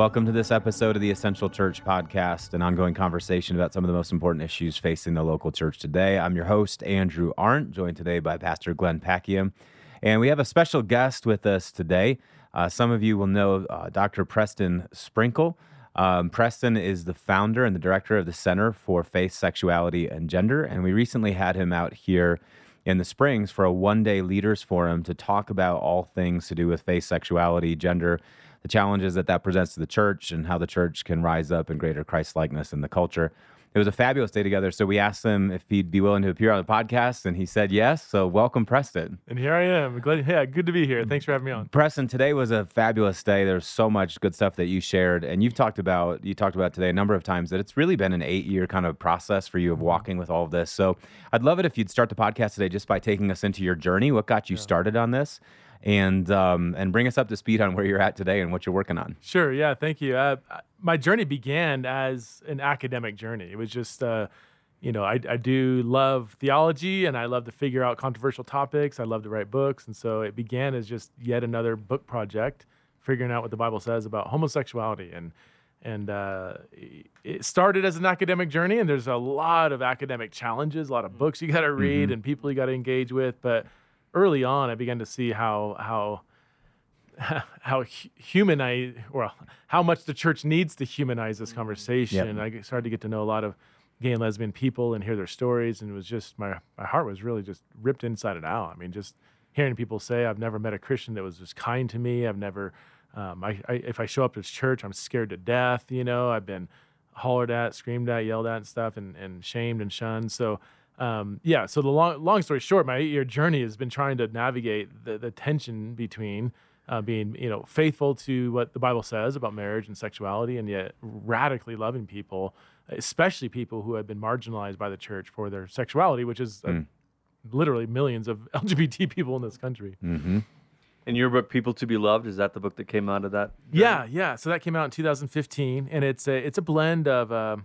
Welcome to this episode of the Essential Church Podcast, an ongoing conversation about some of the most important issues facing the local church today. I'm your host, Andrew Arndt, joined today by Pastor Glenn Packiam. And we have a special guest with us today. Uh, some of you will know uh, Dr. Preston Sprinkle. Um, Preston is the founder and the director of the Center for Faith, Sexuality, and Gender. And we recently had him out here in the Springs for a one day leaders forum to talk about all things to do with faith, sexuality, gender, the challenges that that presents to the church, and how the church can rise up in greater Christ likeness in the culture it was a fabulous day together. So we asked him if he'd be willing to appear on the podcast, and he said yes. So welcome, Preston. And here I am. Glad, yeah, good to be here. Thanks for having me on. Preston, today was a fabulous day. There's so much good stuff that you shared, and you've talked about you talked about today a number of times that it's really been an eight year kind of process for you of mm-hmm. walking with all of this. So I'd love it if you'd start the podcast today just by taking us into your journey. What got you yeah. started on this? And um, and bring us up to speed on where you're at today and what you're working on. Sure. Yeah. Thank you. Uh, my journey began as an academic journey. It was just. Uh, you know, I, I do love theology and I love to figure out controversial topics. I love to write books. And so it began as just yet another book project, figuring out what the Bible says about homosexuality. And, and uh, it started as an academic journey, and there's a lot of academic challenges, a lot of books you got to read mm-hmm. and people you got to engage with. But early on, I began to see how how how humanize well how much the church needs to humanize this conversation. Yep. I started to get to know a lot of gay and lesbian people and hear their stories, and it was just my my heart was really just ripped inside and out. I mean, just hearing people say, "I've never met a Christian that was just kind to me. I've never." Um, I, I, if I show up to church, I'm scared to death. You know, I've been hollered at, screamed at, yelled at, and stuff, and, and shamed and shunned. So um, yeah, so the long, long story short, my eight year journey has been trying to navigate the, the tension between uh, being, you know, faithful to what the Bible says about marriage and sexuality, and yet radically loving people, especially people who have been marginalized by the church for their sexuality, which is uh, mm. literally millions of LGBT people in this country. Mm-hmm. And your book, People to Be Loved, is that the book that came out of that? Journey? Yeah, yeah. So that came out in 2015, and it's a it's a blend of, uh,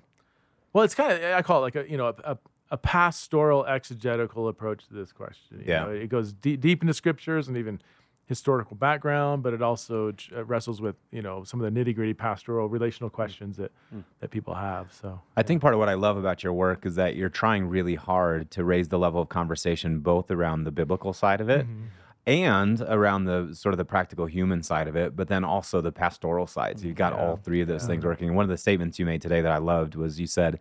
well, it's kind of I call it like a you know a, a a pastoral exegetical approach to this question. You yeah, know, it goes deep, deep into scriptures and even historical background, but it also uh, wrestles with you know some of the nitty gritty pastoral relational questions that mm. that people have. So I think part of what I love about your work is that you're trying really hard to raise the level of conversation both around the biblical side of it. Mm-hmm. And around the sort of the practical human side of it, but then also the pastoral side. So you've got yeah. all three of those yeah. things working. And one of the statements you made today that I loved was you said,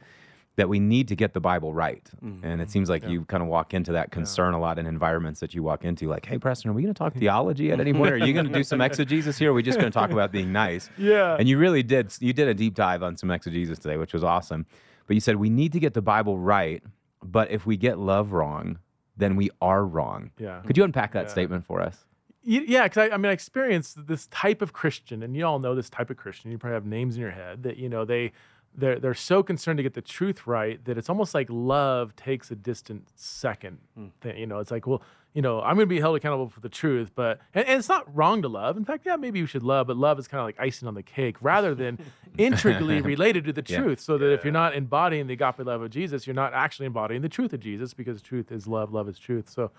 that we need to get the Bible right. Mm-hmm. And it seems like yeah. you kind of walk into that concern yeah. a lot in environments that you walk into, like, hey, Preston, are we going to talk theology at any point? Are you going to do some exegesis here? Or are we just going to talk about being nice? Yeah. And you really did. You did a deep dive on some exegesis today, which was awesome. But you said we need to get the Bible right, but if we get love wrong, then we are wrong. Yeah. Could you unpack that yeah. statement for us? Yeah, because I, I mean, I experienced this type of Christian, and you all know this type of Christian. You probably have names in your head that you know they they're they're so concerned to get the truth right that it's almost like love takes a distant second mm. thing. You know, it's like, well, you know, I'm going to be held accountable for the truth, but and, and, it's not wrong to love. In fact, yeah, maybe you should love, but love is kind of like icing on the cake rather than integrally related to the yeah. truth. So that yeah. if you're not embodying the agape love of Jesus, you're not actually embodying the truth of Jesus because truth is love, love is truth. So,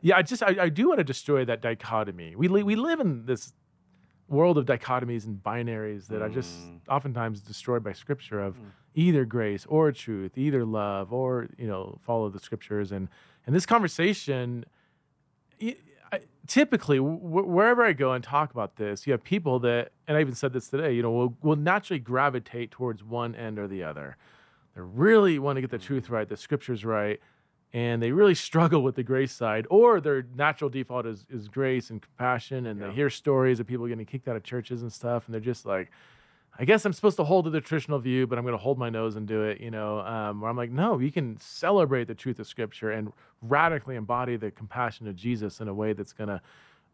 yeah, I just I, I do want to destroy that dichotomy. We li- we live in this world of dichotomies and binaries that mm. are just mm. oftentimes destroyed by scripture of mm. either grace or truth either love or you know follow the scriptures and and this conversation typically wherever i go and talk about this you have people that and i even said this today you know will, will naturally gravitate towards one end or the other they really want to get the truth right the scriptures right and they really struggle with the grace side, or their natural default is, is grace and compassion, and yeah. they hear stories of people getting kicked out of churches and stuff, and they're just like, I guess I'm supposed to hold to the traditional view, but I'm going to hold my nose and do it, you know. Um, where I'm like, no, you can celebrate the truth of Scripture and radically embody the compassion of Jesus in a way that's going to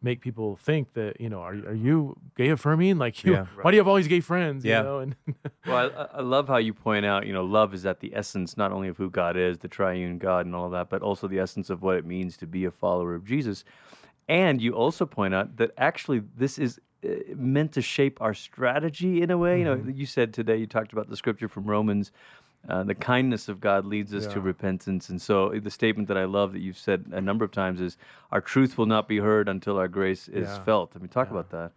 make people think that you know are, are you gay affirming like you yeah, right. why do you have all these gay friends yeah. you know and well I, I, love how you point out you know love is at the essence not only of who god is the triune god and all that but also the essence of what it means to be a follower of jesus and you also point out that actually this is uh, meant to shape our strategy in a way mm-hmm. you know mm-hmm. you said today you talked about the scripture from romans uh, the kindness of God leads us yeah. to repentance. And so the statement that I love that you've said a number of times is, our truth will not be heard until our grace is yeah. felt. I mean, talk yeah. about that.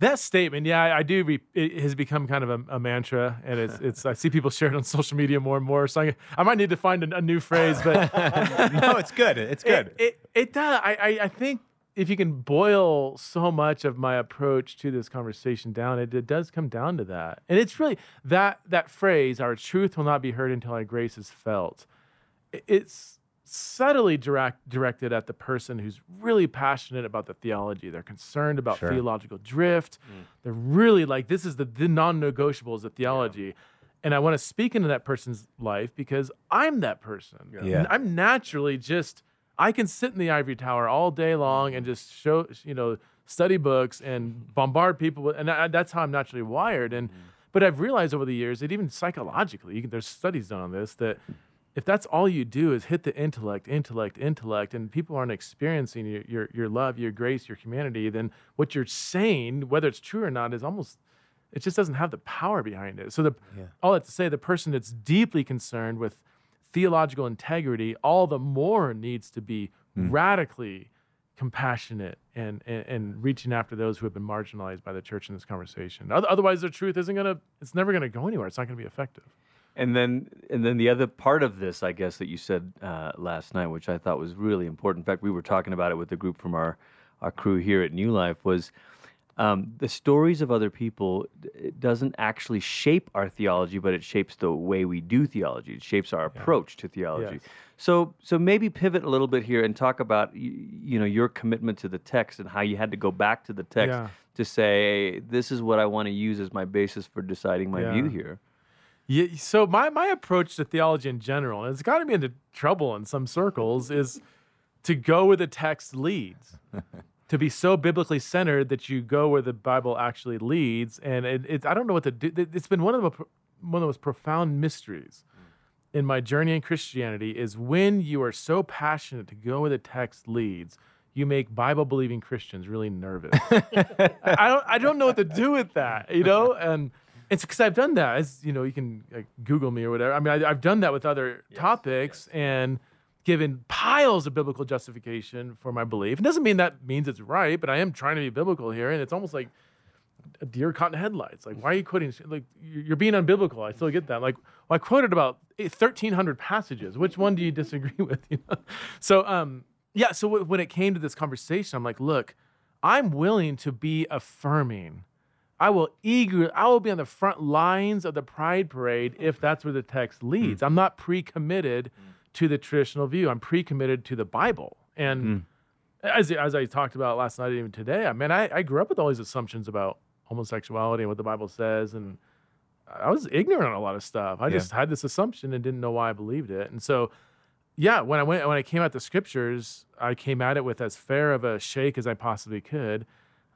That statement, yeah, I, I do. Re- it has become kind of a, a, mantra, and it's it's. I see people share it on social media more and more. So I, I might need to find a, a new phrase, but no, it's good. It's good. It it, it does. I, I I think if you can boil so much of my approach to this conversation down, it, it does come down to that, and it's really that that phrase: "Our truth will not be heard until our grace is felt." It's subtly direct, directed at the person who's really passionate about the theology. They're concerned about sure. theological drift. Mm. They're really like, this is the, the non negotiables of theology. Yeah. And I want to speak into that person's life because I'm that person. Yeah. yeah. I'm naturally just, I can sit in the ivory tower all day long and just show, you know, study books and bombard people. With, and I, that's how I'm naturally wired. And, mm. but I've realized over the years that even psychologically, can, there's studies done on this, that if that's all you do is hit the intellect, intellect, intellect, and people aren't experiencing your, your, your love, your grace, your humanity, then what you're saying, whether it's true or not, is almost it just doesn't have the power behind it. So the yeah. all that to say, the person that's deeply concerned with theological integrity, all the more needs to be mm. radically compassionate and, and, and reaching after those who have been marginalized by the church in this conversation. Otherwise, the truth isn't gonna, it's never gonna go anywhere. It's not gonna be effective. And then, and then the other part of this, I guess, that you said uh, last night, which I thought was really important. In fact, we were talking about it with the group from our our crew here at New Life. Was um, the stories of other people it doesn't actually shape our theology, but it shapes the way we do theology. It shapes our yeah. approach to theology. Yes. So, so maybe pivot a little bit here and talk about you, you, know your commitment to the text and how you had to go back to the text yeah. to say this is what I want to use as my basis for deciding my yeah. view here. Yeah, so my, my approach to theology in general, and it's gotten me into trouble in some circles, is to go where the text leads. to be so biblically centered that you go where the Bible actually leads. And it, it, I don't know what to do. It's been one of the one of the most profound mysteries mm. in my journey in Christianity is when you are so passionate to go where the text leads, you make Bible believing Christians really nervous. I don't I don't know what to do with that, you know? And it's because I've done that. As you know, you can like, Google me or whatever. I mean, I, have done that with other yes, topics yes. and given piles of biblical justification for my belief. It doesn't mean that means it's right, but I am trying to be biblical here, and it's almost like a deer caught in headlights. Like, why are you quoting? Like, you're being unbiblical. I still get that. Like, well, I quoted about 1,300 passages. Which one do you disagree with? You know? So, um, yeah. So w- when it came to this conversation, I'm like, look, I'm willing to be affirming I will eager I will be on the front lines of the pride parade if that's where the text leads. Mm. I'm not pre-committed mm. To the traditional view. I'm pre-committed to the Bible. And mm. as, as I talked about last night, even today, I mean, I, I grew up with all these assumptions about homosexuality and what the Bible says, and I was ignorant on a lot of stuff. I yeah. just had this assumption and didn't know why I believed it. And so, yeah, when I went when I came at the scriptures, I came at it with as fair of a shake as I possibly could.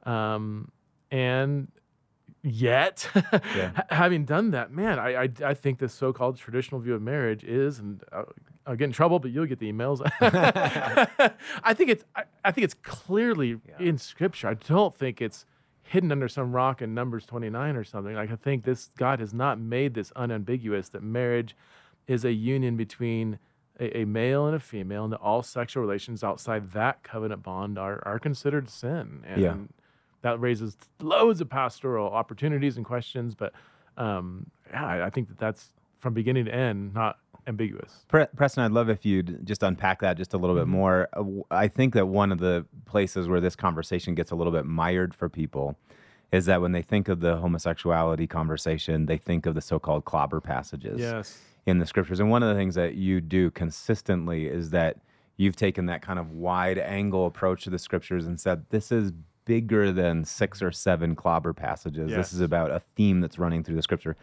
Um, and yet. yeah. Having done that, man, I, I, I think this so-called traditional view of marriage is, and I'll, I'll get in trouble, but you'll get the emails. I think it's I, I, think it's clearly yeah. in Scripture. I don't think it's hidden under some rock in Numbers 29 or something. Like I think this God has not made this unambiguous that marriage is a union between a, a male and a female, and that all sexual relations outside that covenant bond are are considered sin. And yeah that raises loads of pastoral opportunities and questions. But um, yeah, I think that that's from beginning to end not ambiguous. Preston, I'd love if you'd just unpack that just a little bit mm-hmm. more. Uh, I think that one of the places where this conversation gets a little bit mired for people is that when they think of the homosexuality conversation, they think of the so-called clobber passages yes. in the scriptures. And one of the things that you do consistently is that you've taken that kind of wide angle approach to the scriptures and said this is bigger than six or seven clobber passages. Yes. This is about a theme that's running through the scripture.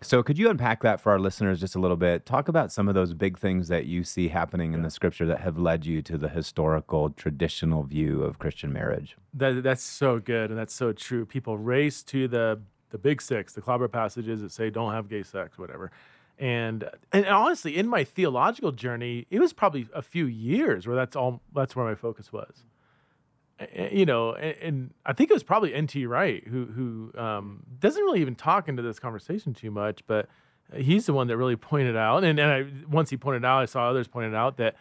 So, could you unpack that for our listeners just a little bit? Talk about some of those big things that you see happening in the scripture that have led you to the historical, traditional view of Christian marriage. That, that's so good, and that's so true. People race to the the big six, the clobber passages that say don't have gay sex, whatever. And and honestly, in my theological journey, it was probably a few years where that's all that's where my focus was you know, and, and, I think it was probably N.T. Wright who who um, doesn't really even talk into this conversation too much, but he's the one that really pointed out, and, and I, once he pointed out, I saw others pointed out that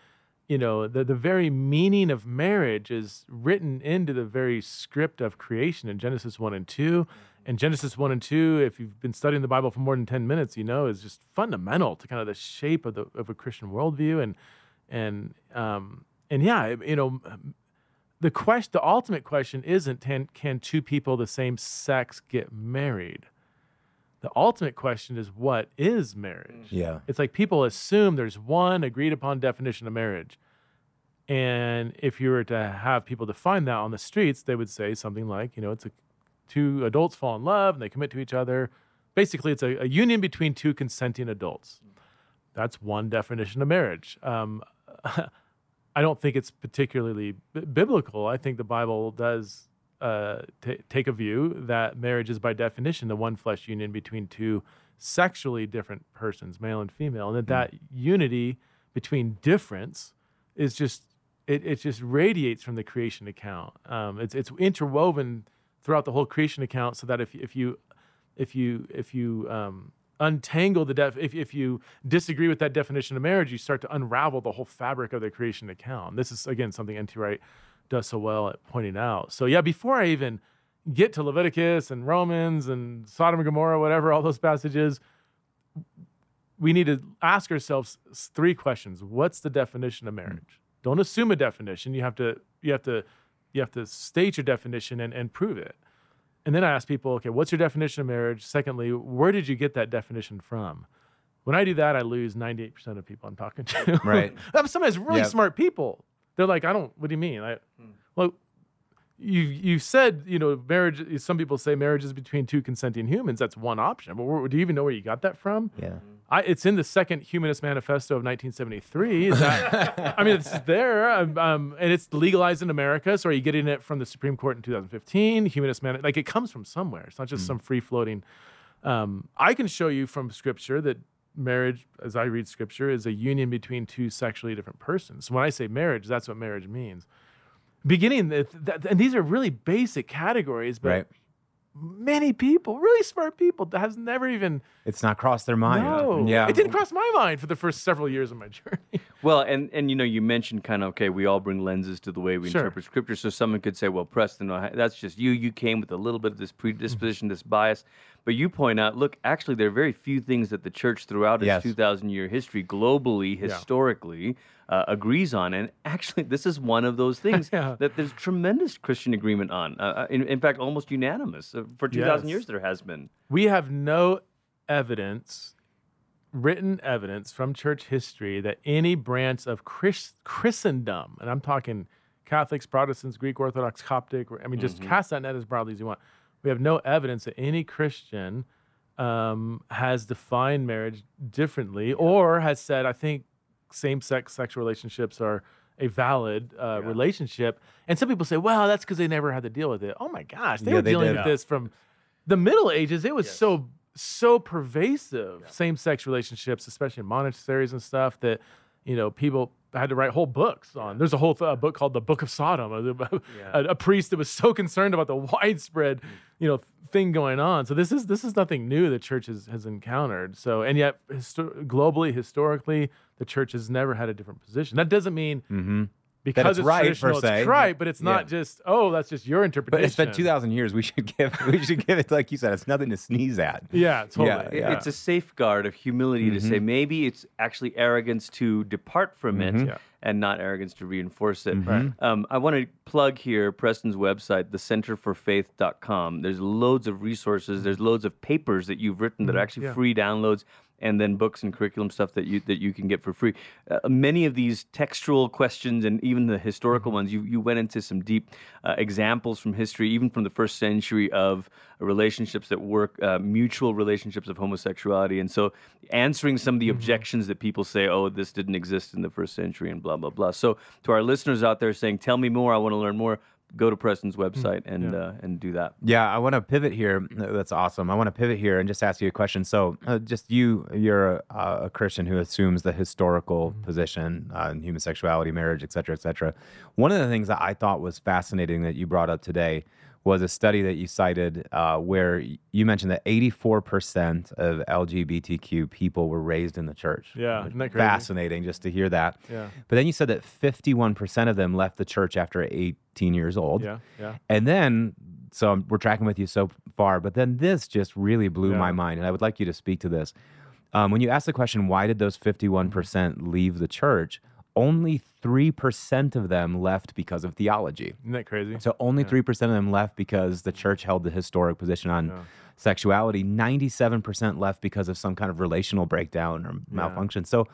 you know, the, the very meaning of marriage is written into the very script of creation in Genesis 1 and 2. And Genesis 1 and 2, if you've been studying the Bible for more than 10 minutes, you know, is just fundamental to kind of the shape of, the, of a Christian worldview. And, and, um, and yeah, you know, the question, the ultimate question isn't can, can two people the same sex get married? The ultimate question is what is marriage? Yeah. It's like people assume there's one agreed upon definition of marriage. And if you were to have people define that on the streets, they would say something like, you know, it's a two adults fall in love and they commit to each other. Basically, it's a, a union between two consenting adults. That's one definition of marriage. Um, I don't think it's particularly b- biblical. I think the Bible does uh, t- take a view that marriage is by definition the one flesh union between two sexually different persons, male and female, and that that unity between difference is just it, it just radiates from the creation account. Um, it's it's interwoven throughout the whole creation account, so that if if you if you if you um, untangle the def if if you disagree with that definition of marriage, you start to unravel the whole fabric of the creation account. This is again something N.T. Wright does so well at pointing out. So yeah, before I even get to Leviticus and Romans and Sodom and Gomorrah, whatever all those passages, we need to ask ourselves three questions. What's the definition of marriage? Don't assume a definition. You have to you have to you have to state your definition and, and prove it. And then I ask people, okay, what's your definition of marriage? Secondly, where did you get that definition from? When I do that, I lose 98% of people I'm talking to. Right. I'm sometimes really Yep. smart people. They're like, I don't, what do you mean? I, hmm. well, you you said, you know, marriage, some people say marriage is between two consenting humans. That's one option. But where, do you even know where you got that from? Yeah. I, it's in the second Humanist Manifesto of 1973. Is that, I mean, it's there, um, and it's legalized in America. So are you getting it from the Supreme Court in 2015? Humanist Man, like it comes from somewhere. It's not just some free floating. Um, I can show you from Scripture that marriage, as I read Scripture, is a union between two sexually different persons. So When I say marriage, that's what marriage means. Beginning, th- th- and these are really basic categories, but Right. Many people, really smart people, that has never even It's not crossed their mind. no, Yeah. it didn't cross my mind for the first several years of my journey. Well, and and you know, you mentioned kind of okay, we all bring lenses to the way we Sure. interpret scripture. So someone could say, well, Preston, uh, that's just you. You came with a little bit of this predisposition, this bias. But you point out, look, actually, there are very few things that the church throughout its Yes. 2,000 year history, globally, historically, uh, agrees on. And actually, this is one of those things Yeah. that there's tremendous Christian agreement on. Uh, Uh, in, in fact, almost unanimous. Uh, for 2,000 Yes. years, there has been. We have no evidence, written evidence from church history that any branch of Chris, Christendom, and I'm talking Catholics, Protestants, Greek Orthodox, Coptic, I mean, just cast that net as broadly as you want. We have no evidence that any Christian um, has defined marriage differently or has said, I think same sex sexual relationships are a valid uh, relationship. And some people say, well, that's because they never had to deal with it. Oh my gosh, they Yeah, were they dealing did. with this from the Middle Ages. It was so so pervasive, same sex relationships, especially in monasteries and stuff, that you know people had to write whole books on. There's a whole th- a book called the Book of Sodom, a, a, a priest that was so concerned about the widespread, you know, thing going on. So this is this is nothing new the church has, has encountered. So and yet histo- globally, historically, the church has never had a different position. That doesn't mean Mm-hmm. Because it's it's, right, per traditional, se. it's right, but it's not Yeah. just oh, that's just your interpretation. But it's been 2,000 years. We should give we should give it like you said. It's nothing to sneeze at. Yeah, totally. Yeah, yeah. It's a safeguard of humility to say mm-hmm. maybe it's actually arrogance to depart from it mm-hmm. Yeah. and not arrogance to reinforce it. Mm-hmm. Right. Um, I want to plug here Preston's website, thecenterforfaith.com. There's loads of resources. There's loads of papers that you've written that are actually yeah. free downloads. And then books and curriculum stuff that you that you can get for free. Uh, many of these textual questions and even the historical ones, you you went into some deep uh, examples from history, even from the first century of relationships that work, uh, mutual relationships of homosexuality, and so answering some of the objections that people say, oh, this didn't exist in the first century, and blah blah blah. So to our listeners out there saying, tell me more, I want to learn more. Go to Preston's website and uh, and do that. Yeah, I want to pivot here. That's awesome. I want to pivot here and just ask you a question. So, uh, just you, you're a, a Christian who assumes the historical position uh, in human sexuality, marriage, et cetera, et cetera. One of the things that I thought was fascinating that you brought up today was a study that you cited uh, where you mentioned that 84% of LGBTQ people were raised in the church. Yeah, isn't that crazy? Fascinating just to hear that. Yeah. But then you said that 51% of them left the church after 18 years old. Yeah. Yeah. And then, so we're tracking with you so far, but then this just really blew my mind. And I would like you to speak to this. Um, when you asked the question, why did those 51% leave the church? Only 3% of them left because of theology. Isn't that crazy? So only 3% of them left because the church held the historic position on sexuality. 97% left because of some kind of relational breakdown or malfunction. So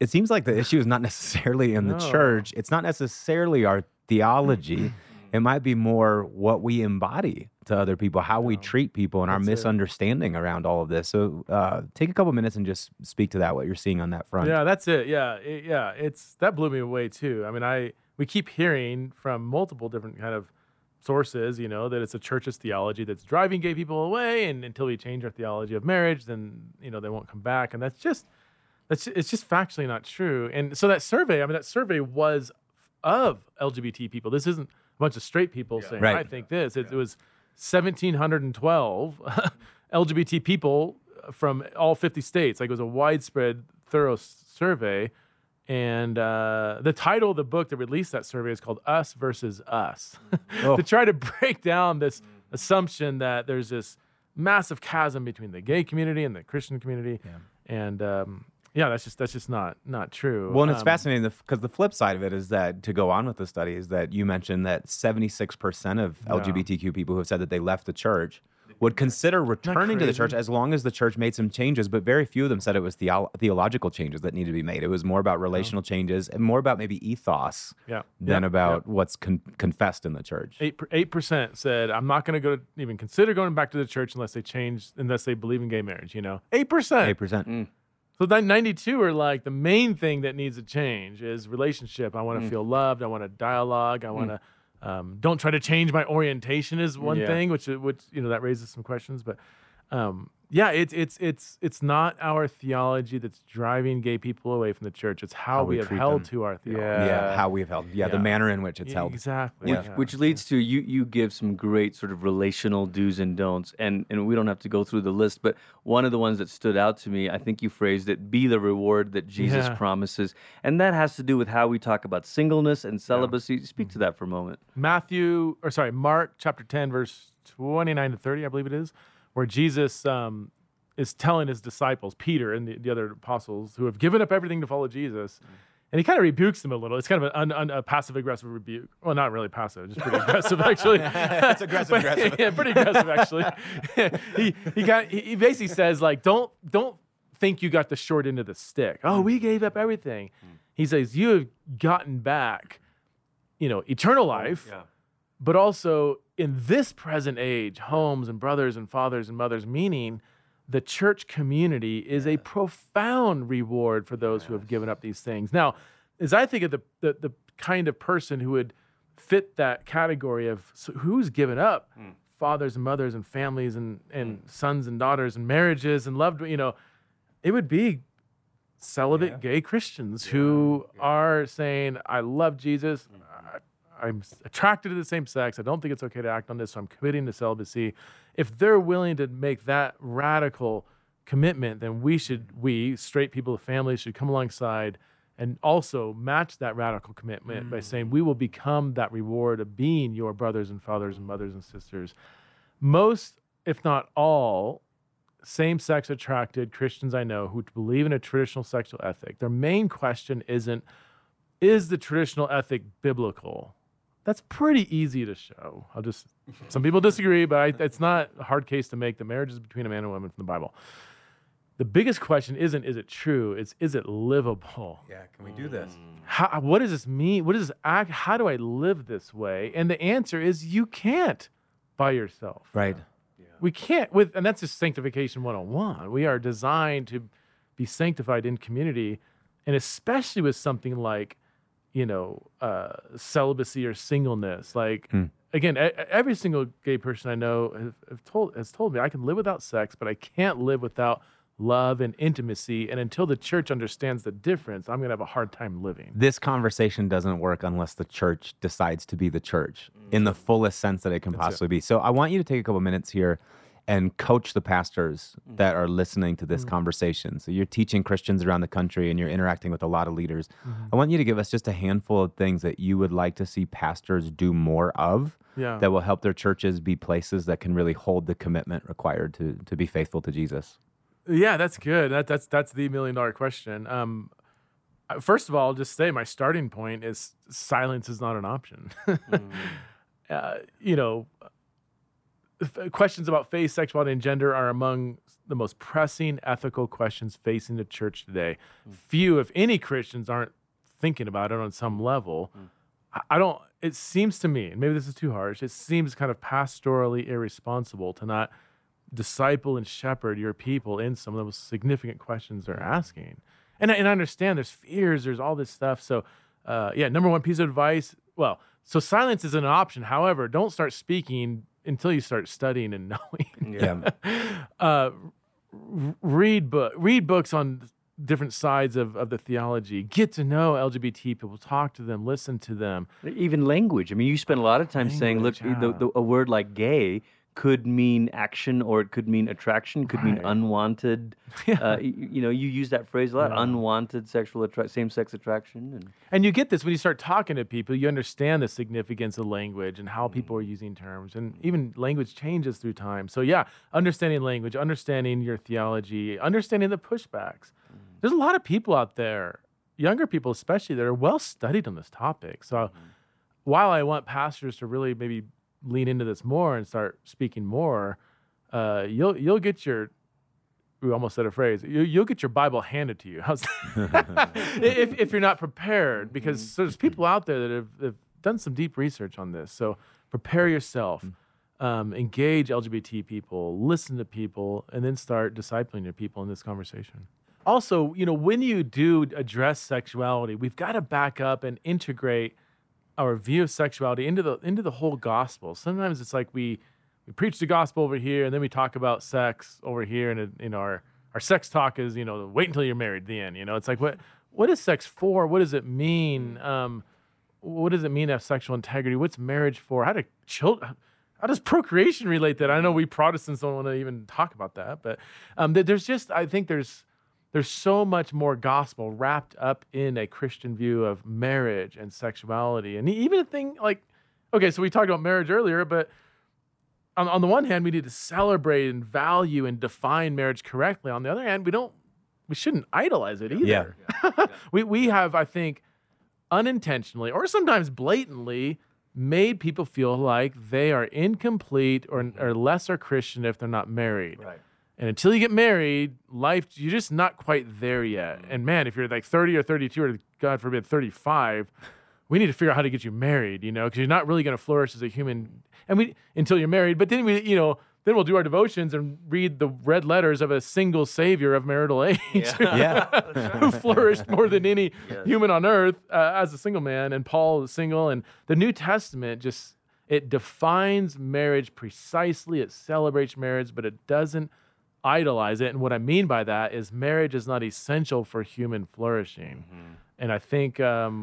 it seems like the issue is not necessarily in the church. It's not necessarily our theology. it might be more what we embody to other people, how we treat people, and our That's it. misunderstanding around all of this. So uh, take a couple minutes and just speak to that, what you're seeing on that front. Yeah, that's it. Yeah, it, yeah. It's that blew me away too. I mean, I we keep hearing from multiple different kind of sources, you know, that it's a church's theology that's driving gay people away, and until we change our theology of marriage, then you know they won't come back, and that's just that's it's just factually not true. And so that survey, I mean, that survey was of LGBT people. This isn't a bunch of straight people saying Right. I think this. It, it was 1,712 LGBT people from all 50 states. Like it was a widespread, thorough s- survey. And uh, the title of the book that released that survey is called Us versus Us to try to break down this assumption that there's this massive chasm between the gay community and the Christian community. And um, yeah, that's just that's just not not true. Well, and it's Um, fascinating because the flip side of it is that to go on with the study is that you mentioned that 76% of LGBTQ people who have said that they left the church would consider returning to the church as long as the church made some changes, but very few of them said it was theo- theological changes that needed to be made. It was more about relational changes and more about maybe ethos Yeah. than Yeah. about what's con- confessed in the church. Eight eight percent said I'm not going to go even consider going back to the church unless they change unless they believe in gay marriage. You know, eight percent. 8%. So that 92 are like the main thing that needs to change is relationship. I want to feel loved. I want to dialogue. I want to um, don't try to change my orientation is one Yeah. thing, which which you know that raises some questions. But um, yeah, it's it's it's it's not our theology that's driving gay people away from the church. It's how, How we, we have held them. to our theology. Yeah. Yeah, how we've held. Yeah, the manner in which it's held. Exactly. Which, yeah. which leads to you you give some great sort of relational do's and don'ts and and we don't have to go through the list but one of the ones that stood out to me I think you phrased it be the reward that Jesus Yeah. promises and that has to do with how we talk about singleness and celibacy speak to that for a moment Matthew, or sorry, Mark chapter 10, verse 29 to 30, I believe it is, where Jesus um, is telling his disciples, Peter and the, the other apostles who have given up everything to follow Jesus, mm. and he kind of rebukes them a little. It's kind of an, un, un, a passive aggressive rebuke. Well, not really passive, just pretty aggressive, actually. It's aggressive, But- aggressive. yeah, pretty aggressive, actually. he, he, got, he he basically says, like, don't, don't think you got the short end of the stick. Oh, we mm. gave up everything. Mm. He says, you have gotten back, you know, eternal life but also in this present age, homes and brothers and fathers and mothers, meaning the church community is a profound reward for those who have given up these things. Now, as I think of the, the, the kind of person who would fit that category of so who's given up hmm. fathers and mothers and families and, and hmm. sons and daughters and marriages and loved, you know, it would be celibate gay Christians who are saying, I love Jesus. Hmm. I'm attracted to the same sex. I don't think it's okay to act on this, so I'm committing to celibacy. If they're willing to make that radical commitment, then we should, we, straight people with families, should come alongside and also match that radical commitment by mm. saying, we will become that reward of being your brothers and fathers and mothers and sisters. Most, if not all, same sex attracted Christians I know who believe in a traditional sexual ethic, their main question isn't, is the traditional ethic biblical? That's pretty easy to show. I'll just, some people disagree, but I, it's not a hard case to make. The marriage is between a man and a woman from the Bible. The biggest question isn't, is it true? It's, is it livable? Yeah, can we do this? Mm. How, what does this mean? What does this act? How do I live this way? And the answer is you can't by yourself. Right. Yeah. We can't with and that's just sanctification 101. We are designed to be sanctified in community and especially with something like you know uh, celibacy or singleness like again e- e- every single gay person I know have, have told has told me I can live without sex but I can't live without love and intimacy. And until the church understands the difference, I'm going to have a hard time living. This conversation doesn't work unless the church decides to be the church in the fullest sense that it can That's it. possibly be. So I want you to take a couple minutes here and coach the pastors that are listening to this conversation. So you're teaching Christians around the country and you're interacting with a lot of leaders. I want you to give us just a handful of things that you would like to see pastors do more of Yeah. that will help their churches be places that can really hold the commitment required to to be faithful to Jesus. Yeah, that's good. That, that's that's the million dollar question. Um, first of all, I'll just say my starting point is silence is not an option. uh, you know, f- questions about faith, sexuality, and gender are among the most pressing ethical questions facing the church today. Hmm. Few, if any, Christians aren't thinking about it on some level. Hmm. I- I don't. It seems to me, and maybe this is too harsh. It seems kind of pastorally irresponsible to not disciple and shepherd your people in some of the most significant questions they're hmm. asking. And I, and I understand there's fears, there's all this stuff. So, uh, yeah, number one piece of advice. Well, so silence is an option. However, don't start speaking until you start studying and knowing. Yeah. uh, read book, read books on different sides of, of the theology. Get to know LGBT people. Talk to them. Listen to them. Even language. I mean, you spend a lot of time saying, look, Language, the, the, a word like gay could mean action or it could mean attraction, could mean Right. unwanted. Uh, y- you, know, you use that phrase a lot, Yeah. unwanted sexual attra- same-sex attraction. And And you get this when you start talking to people, you understand the significance of language and how people are Mm. using terms. And even language changes through time. So, yeah, understanding language, understanding your theology, understanding the pushbacks. Mm. There's a lot of people out there, younger people especially, that are well studied on this topic. So, Mm-hmm. while I want pastors to really maybe lean into this more and start speaking more, uh, you'll you'll get your we almost said a phrase. You, you'll get your Bible handed to you. If, if you're not prepared, because there's people out there that have, have done some deep research on this. So prepare yourself, um, engage LGBT people, listen to people, and then start discipling your people in this conversation. Also, you know, when you do address sexuality, we've got to back up and integrate our view of sexuality into the into the whole gospel. Sometimes it's like we we preach the gospel over here, and then we talk about sex over here, and in our our sex talk is you know wait until you're married. The end. You know, it's like what what is sex for? What does it mean? Um, what does it mean to have sexual integrity? What's marriage for? How do children? How does procreation relate that? I know we Protestants don't want to even talk about that, but um, there's just I think there's there's so much more gospel wrapped up in a Christian view of marriage and sexuality, and even a thing like okay, so we talked about marriage earlier, but on, on the one hand, we need to celebrate and value and define marriage correctly. On the other hand, we don't we shouldn't idolize it either. Yeah. we we have, I think, unintentionally or sometimes blatantly made people feel like they are incomplete or, or lesser Christian if they're not married. right. And until you get married, life you're just not quite there yet. And man, if you're like 30 or 32 or God forbid 35, we need to figure out how to get you married, you know, because you're not really going to flourish as a human and we until you're married. But then we, you know, then we'll do our devotions and read the red letters of a single savior of marital age Yeah. who flourished more than any Yes. human on earth uh, as a single man, and Paul is single. And the New Testament just it defines marriage precisely. It celebrates marriage, but it doesn't idolize it. And what I mean by that is marriage is not essential for human flourishing. And I think um,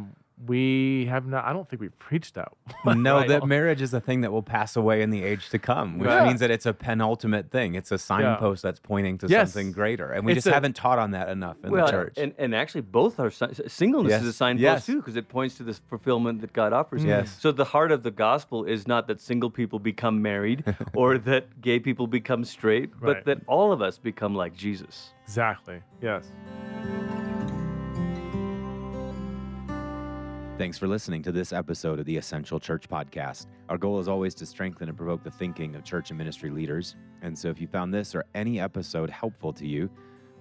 we have not. I don't think we've preached that. no, Right. that marriage is a thing that will pass away in the age to come, which Yeah. means that it's a penultimate thing. It's a signpost that's pointing to Yes. something greater. And we It's just a- haven't taught on that enough in well, the church. And, and actually, both are singleness Yes. is a signpost Yes. too, because it points to this fulfillment that God offers. Mm. Yes. So the heart of the gospel is not that single people become married or that gay people become straight, but that all of us become like Jesus. exactly. Yes. Thanks for listening to this episode of the Essential Church Podcast. Our goal is always to strengthen and provoke the thinking of church and ministry leaders. And so if you found this or any episode helpful to you,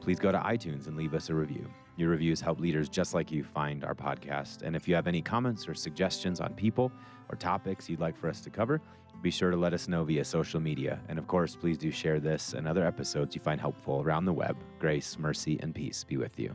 please go to iTunes and leave us a review. Your reviews help leaders just like you find our podcast. And if you have any comments or suggestions on people or topics you'd like for us to cover, be sure to let us know via social media. And of course, please do share this and other episodes you find helpful around the web. Grace, mercy, and peace be with you.